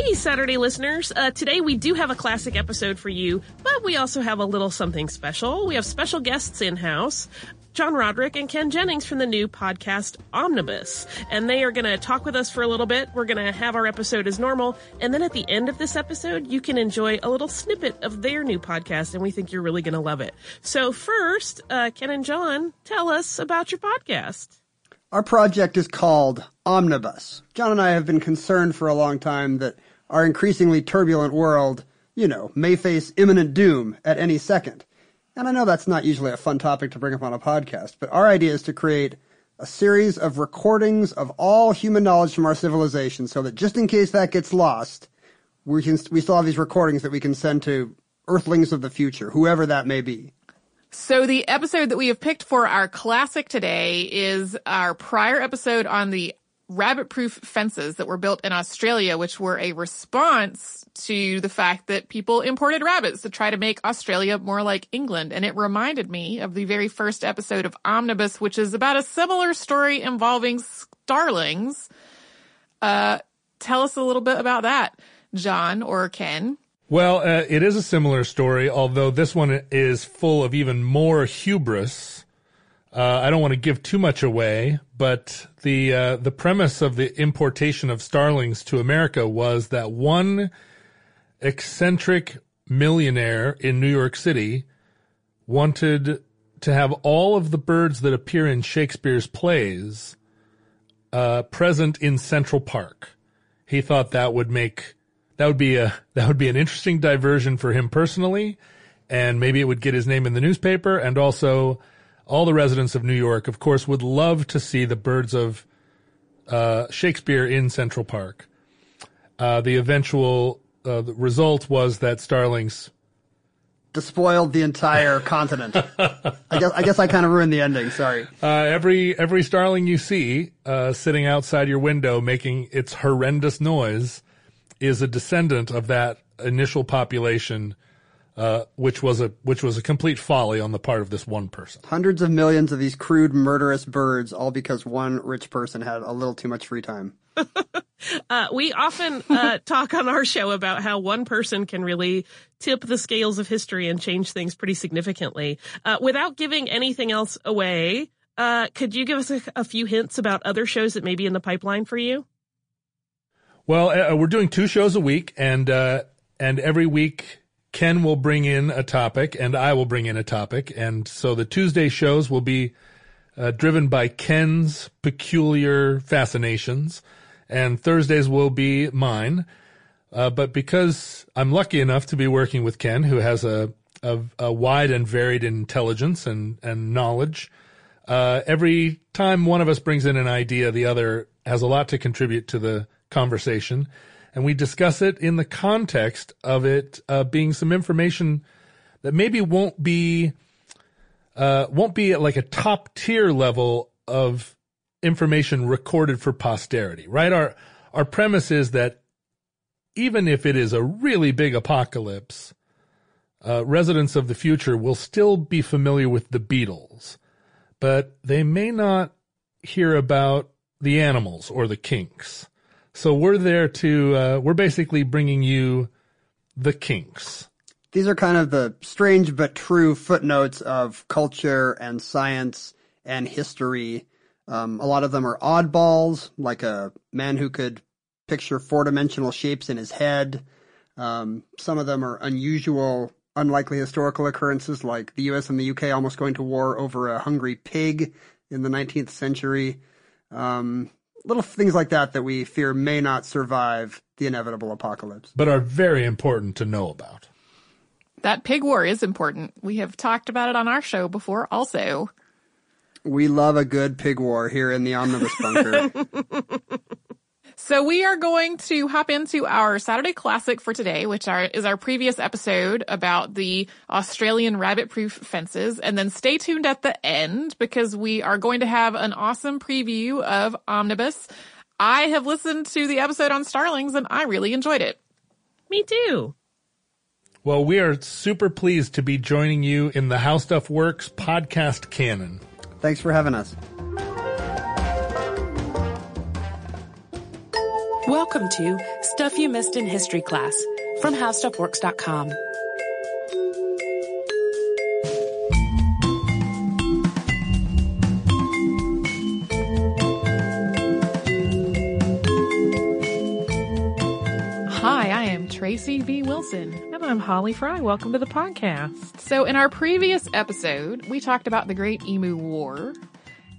Hey, Saturday listeners. Uh, today we do have a classic episode for you, but we also have a little something special. We have special guests in house. John Roderick and Ken Jennings from the new podcast Omnibus. And they are going to talk with us for a little bit. We're going to have our episode as normal. And then at the end of this episode, you can enjoy a little snippet of their new podcast. And we think you're really going to love it. So first, uh, Ken and John, tell us about your podcast. Our project is called Omnibus. John and I have been concerned for a long time that our increasingly turbulent world, you know, may face imminent doom at any second. And I know that's not usually a fun topic to bring up on a podcast, but our idea is to create a series of recordings of all human knowledge from our civilization so that just in case that gets lost, we can we still have these recordings that we can send to earthlings of the future, whoever that may be. So the episode that we have picked for our classic today is our prior episode on the rabbit proof fences that were built in Australia, which were a response to the fact that people imported rabbits to try to make Australia more like England. And it reminded me of the very first episode of Omnibus, which is about a similar story involving starlings. Uh, tell us a little bit about that, John or Ken. Well, uh, it is a similar story, although this one is full of even more hubris. Uh, I don't want to give too much away, but the uh, the premise of the importation of starlings to America was that one eccentric millionaire in New York City wanted to have all of the birds that appear in Shakespeare's plays uh, present in Central Park. He thought that would make that would be a that would be an interesting diversion for him personally, and maybe it would get his name in the newspaper, and also all the residents of New York, of course, would love to see the birds of uh, Shakespeare in Central Park. Uh, the eventual uh, the result was that starlings despoiled the entire continent. I guess I guess I kind of ruined the ending. Sorry. Uh, every every starling you see uh, sitting outside your window making its horrendous noise is a descendant of that initial population, uh, which was a which was a complete folly on the part of this one person. Hundreds of millions of these crude, murderous birds, all because one rich person had a little too much free time. uh, we often uh, talk on our show about how one person can really tip the scales of history and change things pretty significantly. Uh, without giving anything else away, uh, could you give us a, a few hints about other shows that may be in the pipeline for you? Well, uh, we're doing two shows a week, and uh, and every week Ken will bring in a topic, and I will bring in a topic, and so the Tuesday shows will be uh, driven by Ken's peculiar fascinations, and Thursdays will be mine. Uh, but because I'm lucky enough to be working with Ken, who has a a, a wide and varied intelligence and and knowledge, uh, every time one of us brings in an idea, the other has a lot to contribute to the conversation, and we discuss it in the context of it uh, being some information that maybe won't be uh, won't be at like a top tier level of information recorded for posterity, right? Our our premise is that even if it is a really big apocalypse, uh, residents of the future will still be familiar with the Beatles, but they may not hear about the animals or the kinks. So we're there to, uh, we're basically bringing you the kinks. These are kind of the strange but true footnotes of culture and science and history. Um, a lot of them are oddballs, like a man who could picture four dimensional shapes in his head. Um, some of them are unusual, unlikely historical occurrences, like the US and the UK almost going to war over a hungry pig in the 19th century. Um, little things like that that we fear may not survive the inevitable apocalypse. But are very important to know about. That pig war is important. We have talked about it on our show before also. We love a good pig war here in the Omnibus Bunker. So we are going to hop into our Saturday classic for today, which are, is our previous episode about the Australian rabbit proof fences. And then stay tuned at the end because we are going to have an awesome preview of Omnibus. I have listened to the episode on Starlings and I really enjoyed it. Me too. Well, we are super pleased to be joining you in the How Stuff Works podcast canon. Thanks for having us. Welcome to Stuff You Missed in History Class from HowStuffWorks.com. Hi, I am Tracy B. Wilson. And I'm Holly Fry. Welcome to the podcast. So, in our previous episode, we talked about the Great Emu War.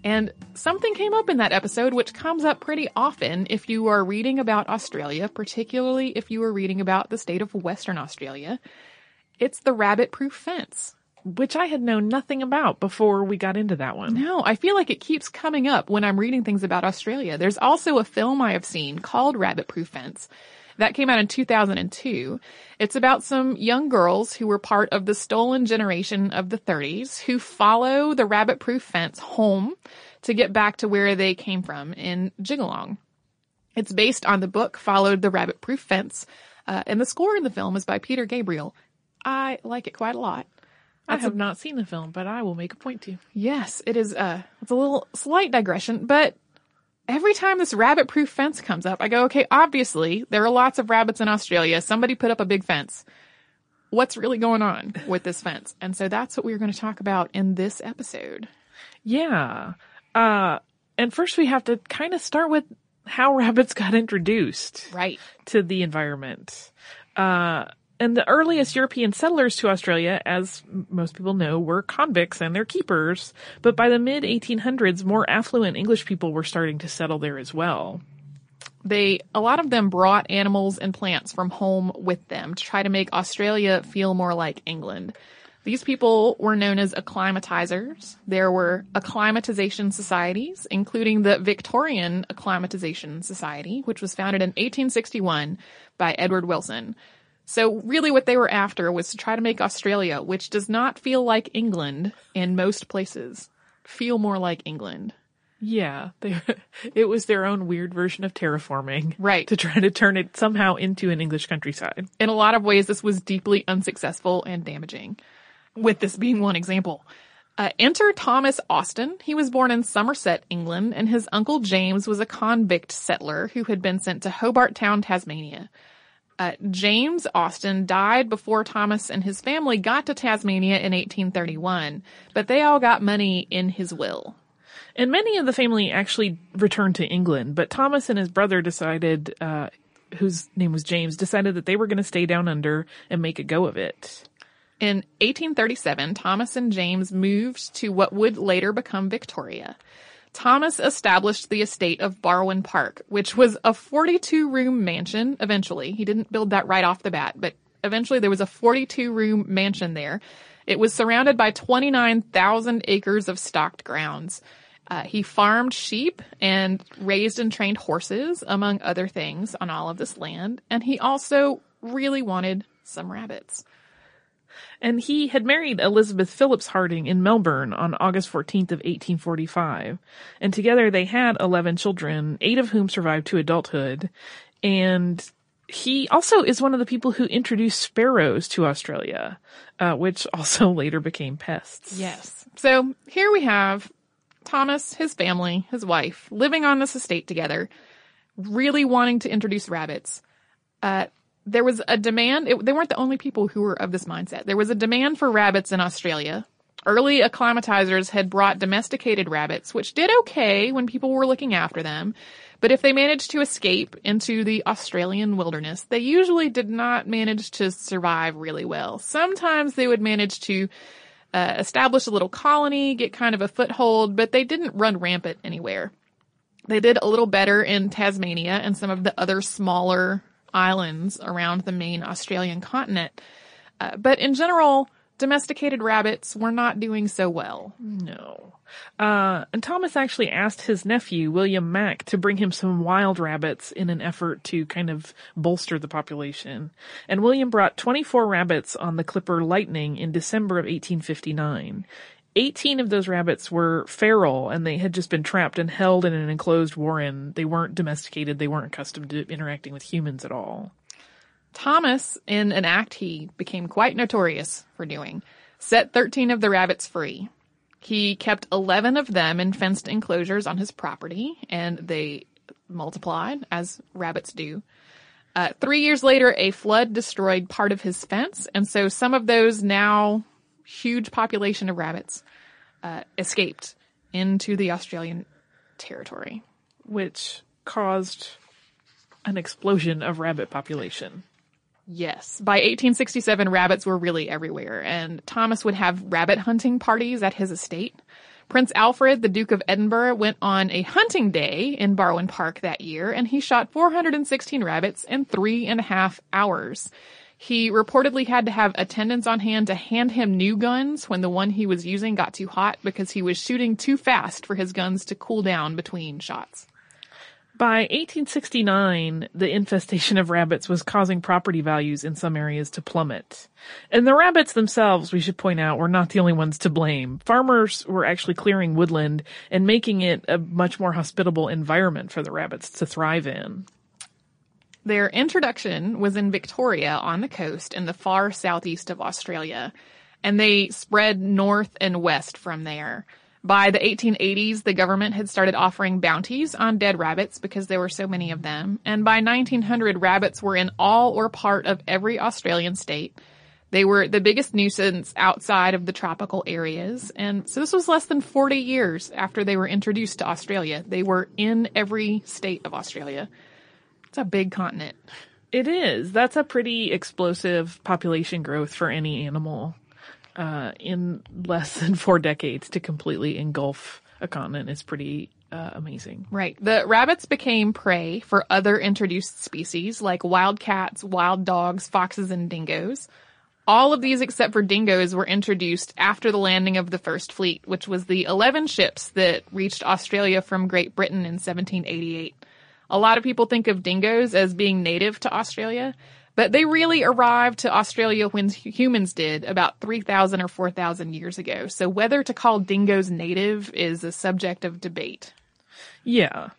And something came up in that episode which comes up pretty often if you are reading about Australia, particularly if you are reading about the state of Western Australia. It's the rabbit proof fence. Which I had known nothing about before we got into that one. No, I feel like it keeps coming up when I'm reading things about Australia. There's also a film I have seen called Rabbit Proof Fence that came out in 2002. It's about some young girls who were part of the stolen generation of the 30s who follow the rabbit proof fence home to get back to where they came from in Jigalong. It's based on the book Follow the Rabbit Proof Fence, uh, and the score in the film is by Peter Gabriel. I like it quite a lot. I have not seen the film, but I will make a point to. Yes, it is. Uh, it's a little slight digression, but every time this rabbit proof fence comes up, I go, okay, obviously there are lots of rabbits in Australia. Somebody put up a big fence. What's really going on with this fence? And so that's what we're going to talk about in this episode. Yeah. Uh, and first we have to kind of start with how rabbits got introduced Right. to the environment. Uh, and the earliest European settlers to Australia, as most people know, were convicts and their keepers. But by the mid 1800s, more affluent English people were starting to settle there as well. They, a lot of them brought animals and plants from home with them to try to make Australia feel more like England. These people were known as acclimatizers. There were acclimatization societies, including the Victorian Acclimatization Society, which was founded in 1861 by Edward Wilson. So really what they were after was to try to make Australia, which does not feel like England in most places, feel more like England. Yeah, they, it was their own weird version of terraforming. Right. To try to turn it somehow into an English countryside. In a lot of ways, this was deeply unsuccessful and damaging. With this being one example. Uh, enter Thomas Austin. He was born in Somerset, England, and his uncle James was a convict settler who had been sent to Hobart Town, Tasmania. Uh, James Austin died before Thomas and his family got to Tasmania in 1831, but they all got money in his will. And many of the family actually returned to England, but Thomas and his brother decided, uh, whose name was James, decided that they were going to stay down under and make a go of it. In 1837, Thomas and James moved to what would later become Victoria. Thomas established the estate of Barwon Park, which was a 42 room mansion eventually. He didn't build that right off the bat, but eventually there was a 42 room mansion there. It was surrounded by 29,000 acres of stocked grounds. Uh, he farmed sheep and raised and trained horses, among other things, on all of this land. And he also really wanted some rabbits. And he had married Elizabeth Phillips Harding in Melbourne on August 14th of 1845. And together they had 11 children, eight of whom survived to adulthood. And he also is one of the people who introduced sparrows to Australia, uh, which also later became pests. Yes. So here we have Thomas, his family, his wife, living on this estate together, really wanting to introduce rabbits. Uh, there was a demand. It, they weren't the only people who were of this mindset. There was a demand for rabbits in Australia. Early acclimatizers had brought domesticated rabbits, which did okay when people were looking after them. But if they managed to escape into the Australian wilderness, they usually did not manage to survive really well. Sometimes they would manage to uh, establish a little colony, get kind of a foothold, but they didn't run rampant anywhere. They did a little better in Tasmania and some of the other smaller islands around the main Australian continent. Uh, but in general, domesticated rabbits were not doing so well. No. Uh, and Thomas actually asked his nephew, William Mack, to bring him some wild rabbits in an effort to kind of bolster the population. And William brought 24 rabbits on the Clipper Lightning in December of 1859. 18 of those rabbits were feral and they had just been trapped and held in an enclosed warren. They weren't domesticated. They weren't accustomed to interacting with humans at all. Thomas, in an act he became quite notorious for doing, set 13 of the rabbits free. He kept 11 of them in fenced enclosures on his property, and they multiplied, as rabbits do. Uh, three years later, a flood destroyed part of his fence, and so some of those now huge population of rabbits uh, escaped into the Australian territory. which caused an explosion of rabbit population. Yes. By 1867, rabbits were really everywhere, and Thomas would have rabbit hunting parties at his estate. Prince Alfred, the Duke of Edinburgh, went on a hunting day in Barwon Park that year, and he shot 416 rabbits in three and a half hours. He reportedly had to have attendants on hand to hand him new guns when the one he was using got too hot because he was shooting too fast for his guns to cool down between shots. By 1869, the infestation of rabbits was causing property values in some areas to plummet. And the rabbits themselves, we should point out, were not the only ones to blame. Farmers were actually clearing woodland and making it a much more hospitable environment for the rabbits to thrive in. Their introduction was in Victoria on the coast in the far southeast of Australia, and they spread north and west from there. By the 1880s, the government had started offering bounties on dead rabbits because there were so many of them, and by 1900, rabbits were in all or part of every Australian state. They were the biggest nuisance outside of the tropical areas, and so this was less than 40 years after they were introduced to Australia. They were in every state of Australia. It's a big continent. It is. That's a pretty explosive population growth for any animal. Uh, in less than four decades to completely engulf a continent is pretty uh, amazing. Right. The rabbits became prey for other introduced species like wild cats, wild dogs, foxes, and dingoes. All of these except for dingoes were introduced after the landing of the first fleet, which was the 11 ships that reached Australia from Great Britain in 1788. A lot of people think of dingoes as being native to Australia, but they really arrived to Australia when humans did about 3,000 or 4,000 years ago. So whether to call dingoes native is a subject of debate. Yeah.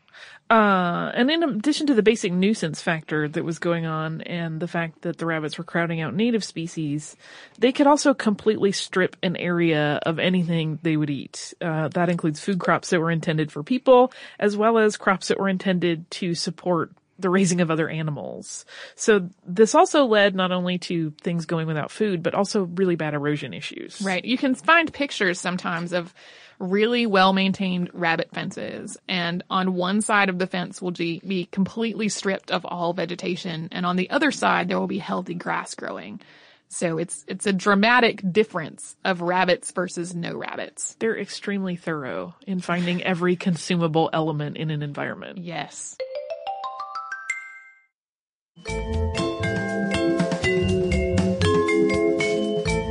Uh, and in addition to the basic nuisance factor that was going on and the fact that the rabbits were crowding out native species, they could also completely strip an area of anything they would eat. Uh, that includes food crops that were intended for people, as well as crops that were intended to support the raising of other animals. So this also led not only to things going without food, but also really bad erosion issues. Right. You can find pictures sometimes of really well maintained rabbit fences. And on one side of the fence will be, be completely stripped of all vegetation. And on the other side, there will be healthy grass growing. So it's, it's a dramatic difference of rabbits versus no rabbits. They're extremely thorough in finding every consumable element in an environment. Yes.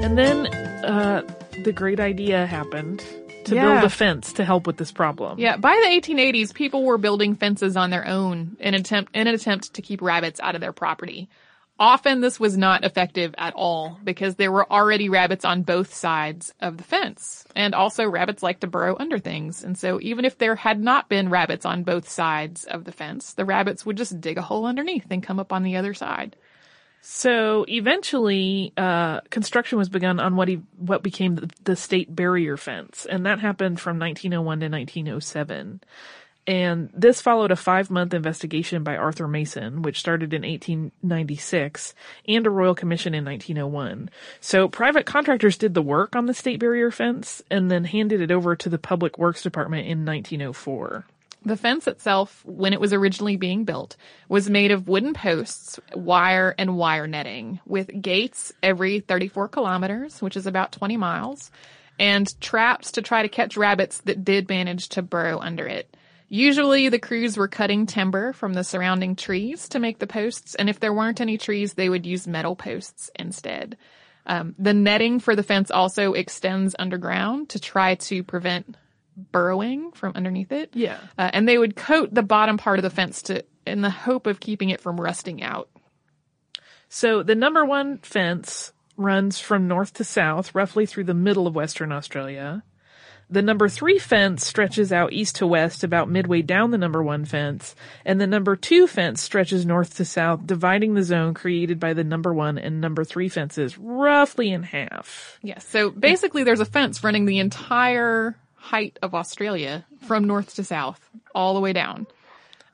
And then, uh, the great idea happened to Yeah. build a fence to help with this problem. Yeah, by the 1880s, people were building fences on their own in attempt in an attempt to keep rabbits out of their property. Often this was not effective at all because there were already rabbits on both sides of the fence. And also rabbits like to burrow under things. And so even if there had not been rabbits on both sides of the fence, the rabbits would just dig a hole underneath and come up on the other side. So eventually, uh, construction was begun on what he, what became the, the state barrier fence, and that happened from 1901 to 1907. And this followed a five month investigation by Arthur Mason, which started in 1896, and a royal commission in 1901. So private contractors did the work on the state barrier fence and then handed it over to the public works department in 1904. The fence itself, when it was originally being built, was made of wooden posts, wire, and wire netting, with gates every 34 kilometers, which is about 20 miles, and traps to try to catch rabbits that did manage to burrow under it. Usually the crews were cutting timber from the surrounding trees to make the posts, and if there weren't any trees, they would use metal posts instead. Um, the netting for the fence also extends underground to try to prevent burrowing from underneath it. Yeah. Uh, and they would coat the bottom part of the fence to, in the hope of keeping it from rusting out. So the number one fence runs from north to south, roughly through the middle of Western Australia. The number three fence stretches out east to west about midway down the number one fence, and the number two fence stretches north to south, dividing the zone created by the number one and number three fences roughly in half. Yes. So basically there's a fence running the entire height of Australia from north to south, all the way down.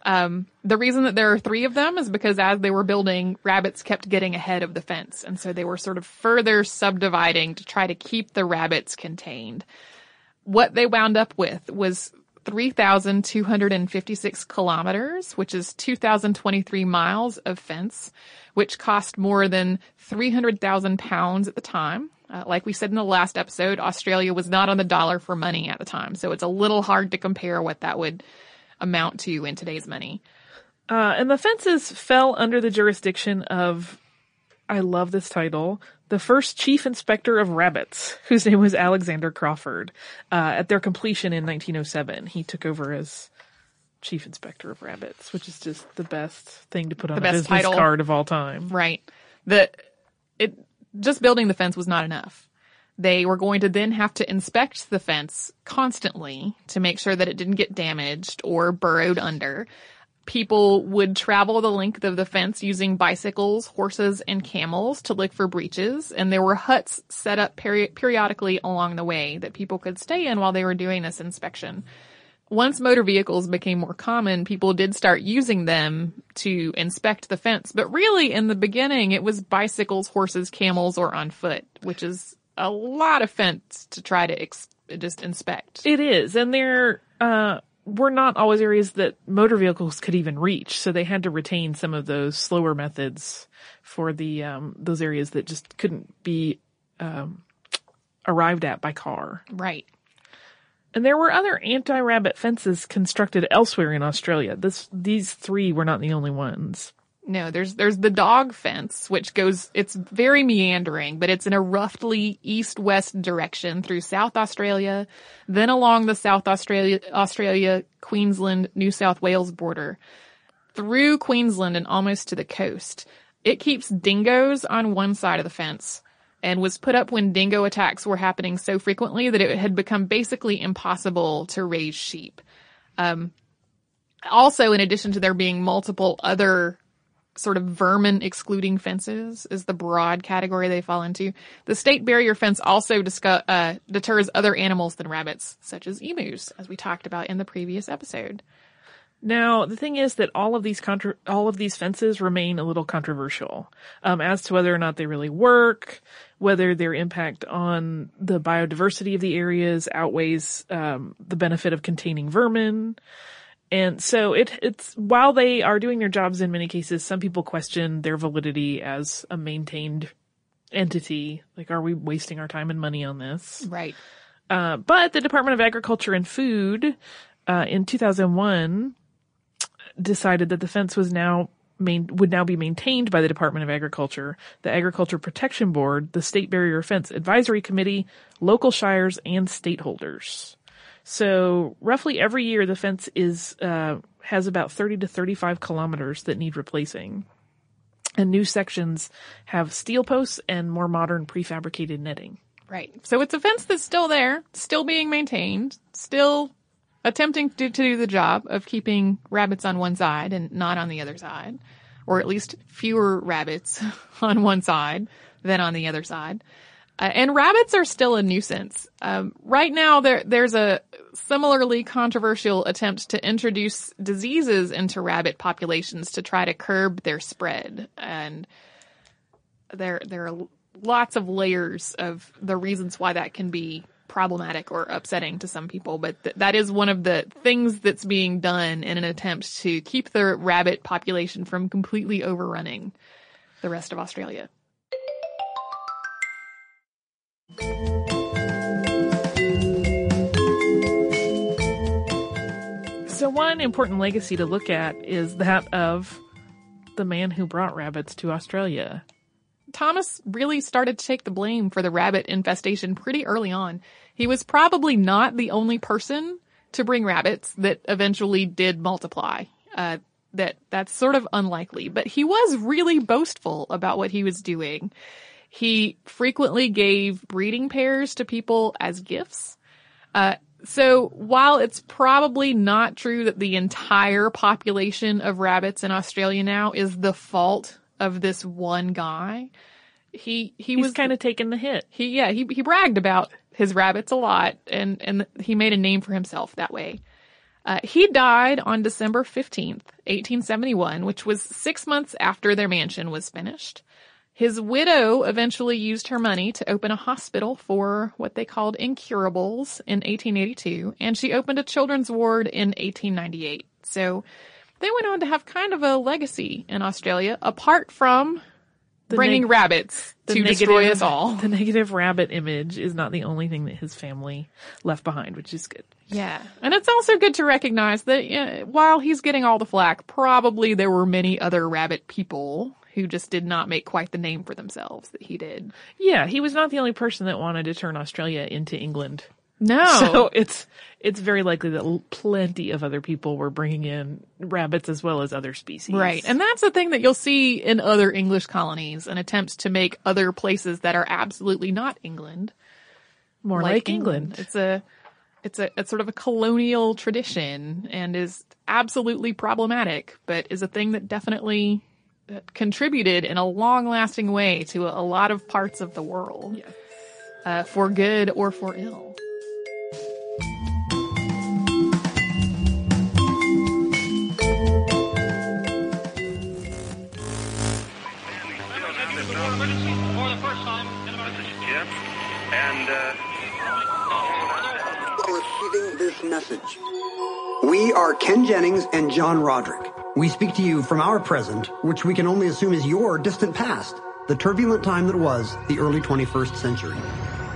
Um, the reason that there are three of them is because as they were building, rabbits kept getting ahead of the fence. And so they were sort of further subdividing to try to keep the rabbits contained. What they wound up with was 3,256 kilometers, which is 2,023 miles of fence, which cost more than 300,000 pounds at the time. Uh, like we said in the last episode, Australia was not on the dollar for money at the time, so it's a little hard to compare what that would amount to in today's money. Uh, and the fences fell under the jurisdiction of, I love this title, the first chief inspector of rabbits, whose name was Alexander Crawford. Uh, at their completion in 1907, he took over as chief inspector of rabbits, which is just the best thing to put on The a best business title. card of all time. Right. The it just building the fence was not enough. They were going to then have to inspect the fence constantly to make sure that it didn't get damaged or burrowed under. People would travel the length of the fence using bicycles, horses, and camels to look for breaches, and there were huts set up peri- periodically along the way that people could stay in while they were doing this inspection once motor vehicles became more common, people did start using them to inspect the fence. But really, in the beginning, it was bicycles, horses, camels, or on foot, which is a lot of fence to try to ex- just inspect. It is, and there uh, were not always areas that motor vehicles could even reach, so they had to retain some of those slower methods for the um, those areas that just couldn't be um, arrived at by car. right. And there were other anti-rabbit fences constructed elsewhere in Australia. This these three were not the only ones. No, there's there's the dog fence, which goes it's very meandering, but it's in a roughly east-west direction through South Australia, then along the South Australia Australia Queensland New South Wales border, through Queensland and almost to the coast. It keeps dingoes on one side of the fence and was put up when dingo attacks were happening so frequently that it had become basically impossible to raise sheep. Um, also, in addition to there being multiple other sort of vermin excluding fences is the broad category they fall into. The state barrier fence also uh, deters other animals than rabbits, such as emus, as we talked about in the previous episode. Now, the thing is that all of these contra- all of these fences remain a little controversial um, as to whether or not they really work, whether their impact on the biodiversity of the areas outweighs um, the benefit of containing vermin. And so it it's while they are doing their jobs in many cases, some people question their validity as a maintained entity. Like, are we wasting our time and money on this? Right. Uh, but the Department of Agriculture and Food uh, in 2001 decided that the fence was now main, would now be maintained by the Department of Agriculture, the Agriculture Protection Board, the State Barrier Fence Advisory Committee, local shires, and stateholders. So roughly every year the fence is uh, has about 30 to 35 kilometers that need replacing. And new sections have steel posts and more modern prefabricated netting. Right. So it's a fence that's still there, still being maintained, still attempting to, to do the job of keeping rabbits on one side and not on the other side, or at least fewer rabbits on one side than on the other side. Uh, and rabbits are still a nuisance. Um, right now, there there's a similarly controversial attempt to introduce diseases into rabbit populations to try to curb their spread, and there there are lots of layers of the reasons why that can be problematic or upsetting to some people, but th- that is one of the things that's being done in an attempt to keep the rabbit population from completely overrunning the rest of Australia. So one important legacy to look at is that of the man who brought rabbits to Australia. Thomas really started to take the blame for the rabbit infestation pretty early on. He was probably not the only person to bring rabbits that eventually did multiply. Uh, that that's sort of unlikely, but he was really boastful about what he was doing. He frequently gave breeding pairs to people as gifts. Uh, so while it's probably not true that the entire population of rabbits in Australia now is the fault of this one guy, he he He's was kind of taking the hit. he yeah he he bragged about his rabbits a lot and and he made a name for himself that way. Uh, he died on December 15th, 1871, which was six months after their mansion was finished. His widow eventually used her money to open a hospital for what they called incurables in 1882, and she opened a children's ward in 1898. So they went on to have kind of a legacy in Australia, apart from bringing neg- rabbits to negative- destroy us all. The negative rabbit image is not the only thing that his family left behind, which is good. Yeah. And it's also good to recognize that uh, while he's getting all the flack, probably there were many other rabbit people who just did not make quite the name for themselves that he did. Yeah, he was not the only person that wanted to turn Australia into England. No. So it's it's very likely that plenty of other people were bringing in rabbits as well as other species. Right. And that's the thing that you'll see in other English colonies and attempts to make other places that are absolutely not England more like, England. It's a it's a it's sort of a colonial tradition and is absolutely problematic, but is a thing that definitely uh, contributed in a long-lasting way to a, lot of parts of the world, uh, for good or for ill. And, uh, receiving this message. We are Ken Jennings and John Roderick. We speak to you from our present, which we can only assume is your distant past, the turbulent time that was the early 21st century.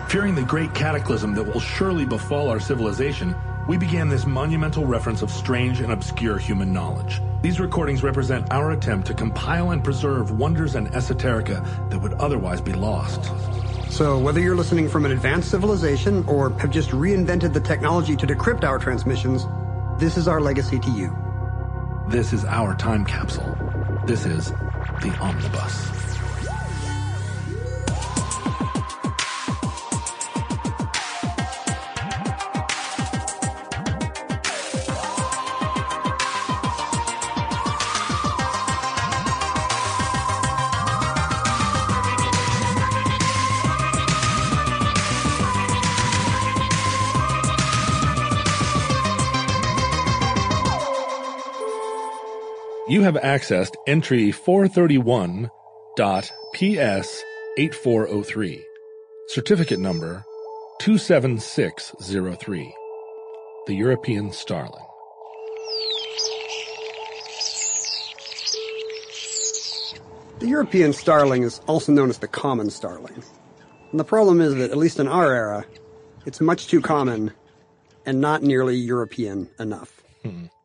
Fearing the great cataclysm that will surely befall our civilization, we began this monumental reference of strange and obscure human knowledge. These recordings represent our attempt to compile and preserve wonders and esoterica that would otherwise be lost. So whether you're listening from an advanced civilization or have just reinvented the technology to decrypt our transmissions, this is our legacy to you. This is our time capsule. This is the omnibus. You have accessed entry 431.PS8403, certificate number 27603, the European Starling. The European starling is also known as the common starling. And the problem is that, at least in our era, it's much too common and not nearly European enough.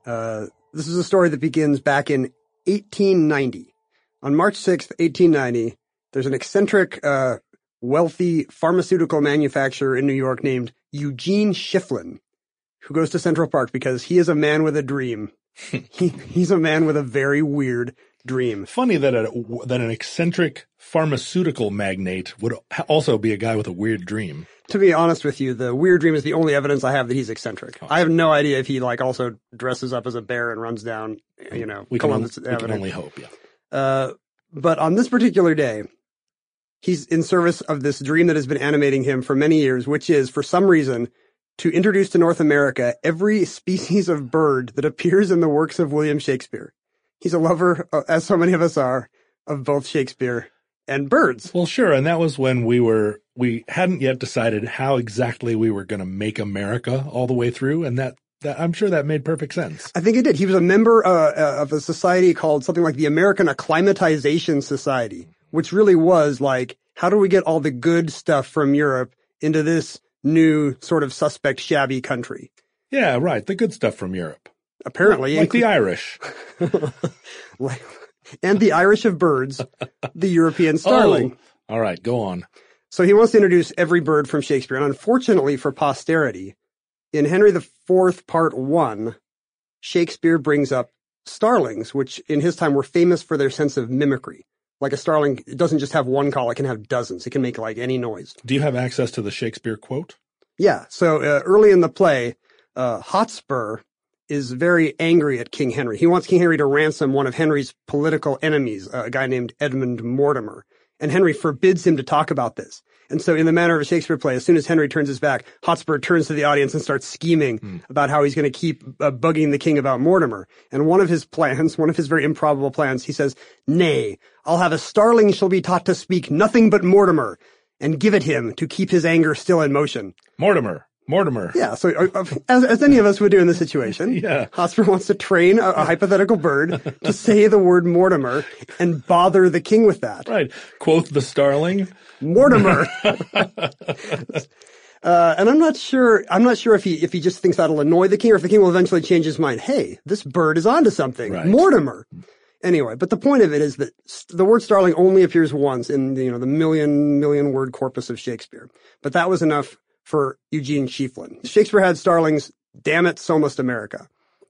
Uh, this is a story that begins back in 1890. On March 6th, 1890, there's an eccentric, uh, wealthy pharmaceutical manufacturer in New York named Eugene Schieffelin, who goes to Central Park because he is a man with a dream. he, he's a man with a very weird dream. Funny that a, that an eccentric pharmaceutical magnate would also be a guy with a weird dream. To be honest with you, the weird dream is the only evidence I have that he's eccentric. I have no idea if he like also dresses up as a bear and runs down, you know, We can, Columbus we can only hope. Yeah. Uh, but on this particular day, he's in service of this dream that has been animating him for many years, which is for some reason to introduce to North America every species of bird that appears in the works of William Shakespeare. He's a lover, uh, as so many of us are, of both Shakespeare and birds. Well, sure. And that was when we were, we hadn't yet decided how exactly we were going to make America all the way through. And that, that, I'm sure that made perfect sense. I think it did. He was a member uh, uh, of a society called something like the American Acclimatization Society, which really was like, how do we get all the good stuff from Europe into this new sort of suspect shabby country? Yeah, right. The good stuff from Europe. Apparently, Like the Irish. like- and the Irish of birds, the European starling. Oh, all right. Go on. So he wants to introduce every bird from Shakespeare. And unfortunately for posterity, in Henry IV, Part 1, Shakespeare brings up starlings, which in his time were famous for their sense of mimicry. Like a starling, it doesn't just have one call, it can have dozens. It can make like any noise. Do you have access to the Shakespeare quote? Yeah. So uh, early in the play, uh, Hotspur is very angry at King Henry. He wants King Henry to ransom one of Henry's political enemies, a guy named Edmund Mortimer. And Henry forbids him to talk about this. And so in the manner of a Shakespeare play, as soon as Henry turns his back, Hotspur turns to the audience and starts scheming about how he's going to keep uh, bugging the king about Mortimer. And one of his plans, one of his very improbable plans, he says, Nay, I'll have a starling shall be taught to speak nothing but Mortimer and give it him to keep his anger still in motion. Mortimer. Mortimer. Yeah, so uh, uh, as, as any of us would do in this situation, Yeah. Hotspur wants to train a, a hypothetical bird to say the word Mortimer and bother the king with that. Right. Quoth the starling. Mortimer. Uh, and I'm not sure. I'm not sure if he if he just thinks that'll annoy the king, or if the king will eventually change his mind. Hey, this bird is onto something. Right. Mortimer. Anyway, but the point of it is that st- the word starling only appears once in the, you know the million million word corpus of Shakespeare. But that was enough for Eugene Schieffelin. Shakespeare had starlings. Damn it, so must America.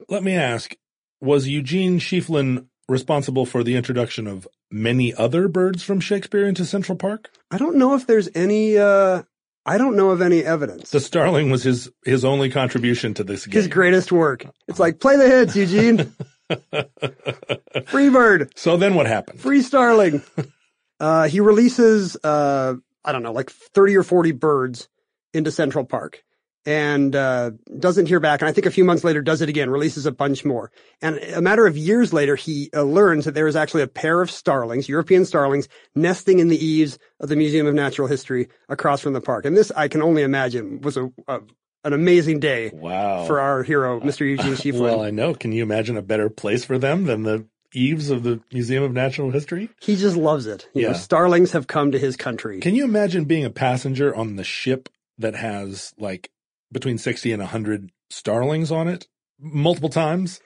Let me ask, was Eugene Schieffelin responsible for the introduction of many other birds from Shakespeare into Central Park? I don't know if there's any. Uh, I don't know of any evidence. The starling was his his only contribution to this game. His greatest work. It's like play the hits, Eugene. Free bird. so then what happened? Free Starling. uh, he releases, uh, I don't know, like 30 or 40 birds into Central Park and, uh, doesn't hear back. And I think a few months later does it again, releases a bunch more. And a matter of years later, he uh, learns that there is actually a pair of starlings, European starlings, nesting in the eaves of the Museum of Natural History across from the park. And this, I can only imagine, was a, a an amazing day Wow. for our hero, Mr. Eugene Schieffelin. well, I know. Can you imagine a better place for them than the eaves of the Museum of Natural History? he just loves it. You know, Yeah. starlings have come to his country. Can you imagine being a passenger on the ship that has like between 60 and 100 starlings on it multiple times?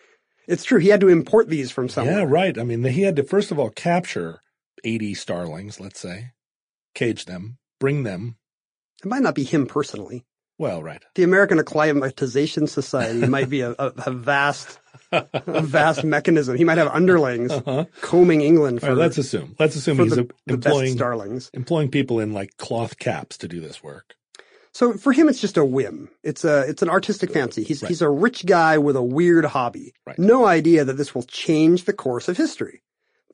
It's true. He had to import these from somewhere. Yeah, right. I mean, he had to first of all capture 80 starlings, let's say, cage them, bring them. It might not be him personally. Well, right. The American Acclimatization Society might be a, a, a vast, a vast mechanism. He might have underlings Uh-huh. combing England for, right, let's assume. Let's assume he's the, a, the employing starlings. employing people in like cloth caps to do this work. So for him, it's just a whim. It's a, it's an artistic fancy. He's, Right. he's a rich guy with a weird hobby. Right. No idea that this will change the course of history.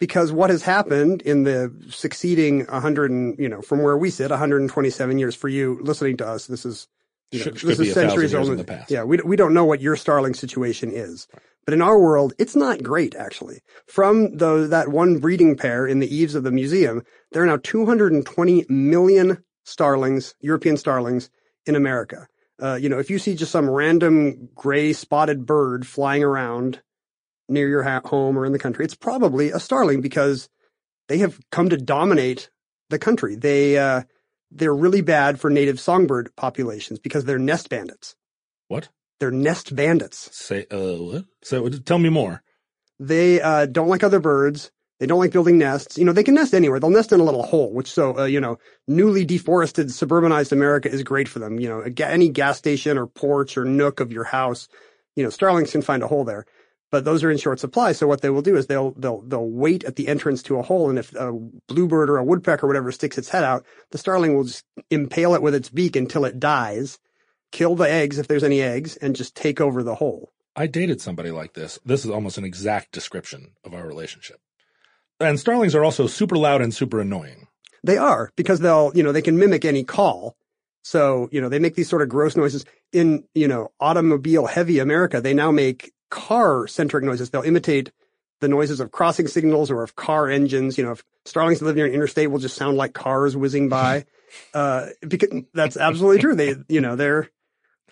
Because what has happened in the succeeding 100 and, you know, from where we sit, 127 years for you listening to us, this is, you know, Should- this should is a thousand centuries old. in the past. Yeah, we, we don't know what your Starling situation is. But in our world, it's not great, actually. From the, that one breeding pair in the eaves of the museum, there are now 220 million starlings, European starlings, in America. Uh, you know, if you see just some random gray spotted bird flying around near your ha- home or in the country, it's probably a starling because they have come to dominate the country. They, uh, they're really bad for native songbird populations because they're nest bandits. What? They're nest bandits. Say, uh, what? So tell me more. They uh, don't like other birds. They don't like building nests. You know, they can nest anywhere. They'll nest in a little hole, which so, uh, you know, newly deforested, suburbanized America is great for them. You know, any gas station or porch or nook of your house, you know, starlings can find a hole there. But those are in short supply. So what they will do is they'll, they'll, they'll wait at the entrance to a hole. And if a bluebird or a woodpecker or whatever sticks its head out, the starling will just impale it with its beak until it dies, kill the eggs if there's any eggs, and just take over the hole. I dated somebody like this. This is almost an exact description of our relationship. And starlings are also super loud and super annoying. They are because they'll, you know, they can mimic any call. So, you know, they make these sort of gross noises in, you know, automobile heavy America. They now make car centric noises. They'll imitate the noises of crossing signals or of car engines. You know, if starlings that live near an interstate will just sound like cars whizzing by. uh, because that's absolutely true. They, you know, they're,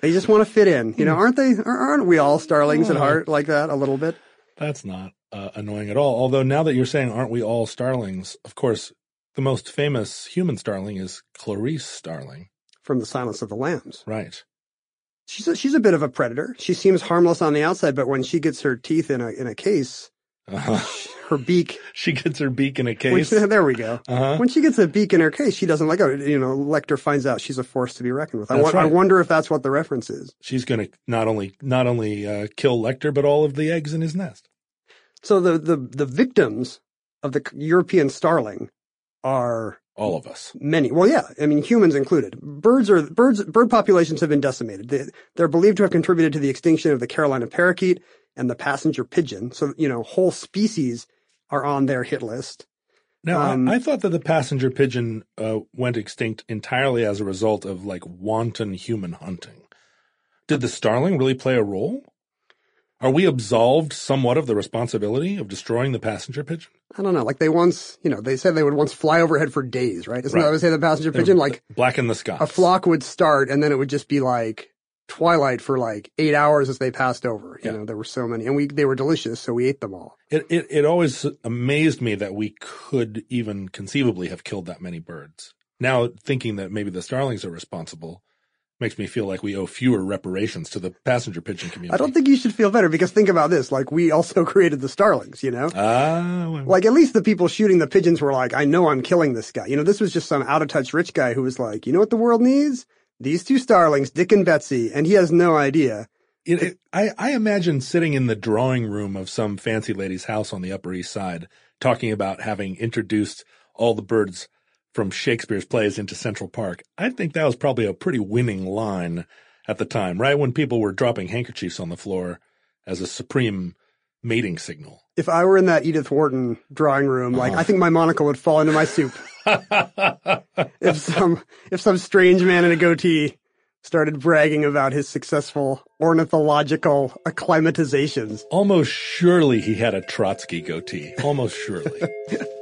they just want to fit in, you know, aren't they? Aren't we all starlings at heart like that a little bit? That's not uh, annoying at all. Although now that you're saying, aren't we all starlings? Of course, the most famous human starling is Clarice Starling. From the Silence of the Lambs. Right. She's a, she's a bit of a predator. She seems harmless on the outside, but when she gets her teeth in a in a case, Uh-huh. her beak. She gets her beak in a case. she, there we go. Uh-huh. When she gets a beak in her case, she doesn't like it. You know, Lecter finds out she's a force to be reckoned with. I, That's wa- I wonder if that's what the reference is. She's going to not only not only uh, kill Lecter, but all of the eggs in his nest. So the the the victims of the European starling are All of us. many. Well, yeah, I mean humans included. Birds are birds. Bird populations have been decimated. They, they're believed to have contributed to the extinction of the Carolina parakeet and the passenger pigeon. So you know, whole species are on their hit list. Now, I- Um, I, thought that the passenger pigeon uh, went extinct entirely as a result of like wanton human hunting. Did the starling really play a role? Are we absolved somewhat of the responsibility of destroying the passenger pigeon? I don't know. Like they once, you know, they said they would once fly overhead for days, right? Isn't Right. that what they say the passenger pigeon? Like blacken the sky. a flock would start and then it would just be like twilight for like eight hours as they passed over. You Yeah. know, there were so many and we, they were delicious. So we ate them all. It, it it always amazed me that we could even conceivably have killed that many birds. Now thinking that maybe the starlings are responsible makes me feel like we owe fewer reparations to the passenger pigeon community. I don't think you should feel better because think about this. Like we also created the starlings, you know? Ah, well, Like at least the people shooting the pigeons were like, I know I'm killing this guy. You know, this was just some out of touch rich guy who was like, you know what the world needs? These two starlings, Dick and Betsy, and he has no idea. It, it, I, I imagine sitting in the drawing room of some fancy lady's house on the Upper East Side, talking about having introduced all the birds from Shakespeare's plays into Central Park. I think that was probably a pretty winning line at the time, right when people were dropping handkerchiefs on the floor as a supreme mating signal. If I were in that Edith Wharton drawing room, like uh-huh. I think my monocle would fall into my soup. if some if some strange man in a goatee started bragging about his successful ornithological acclimatizations. Almost surely he had a Trotsky goatee. Almost surely.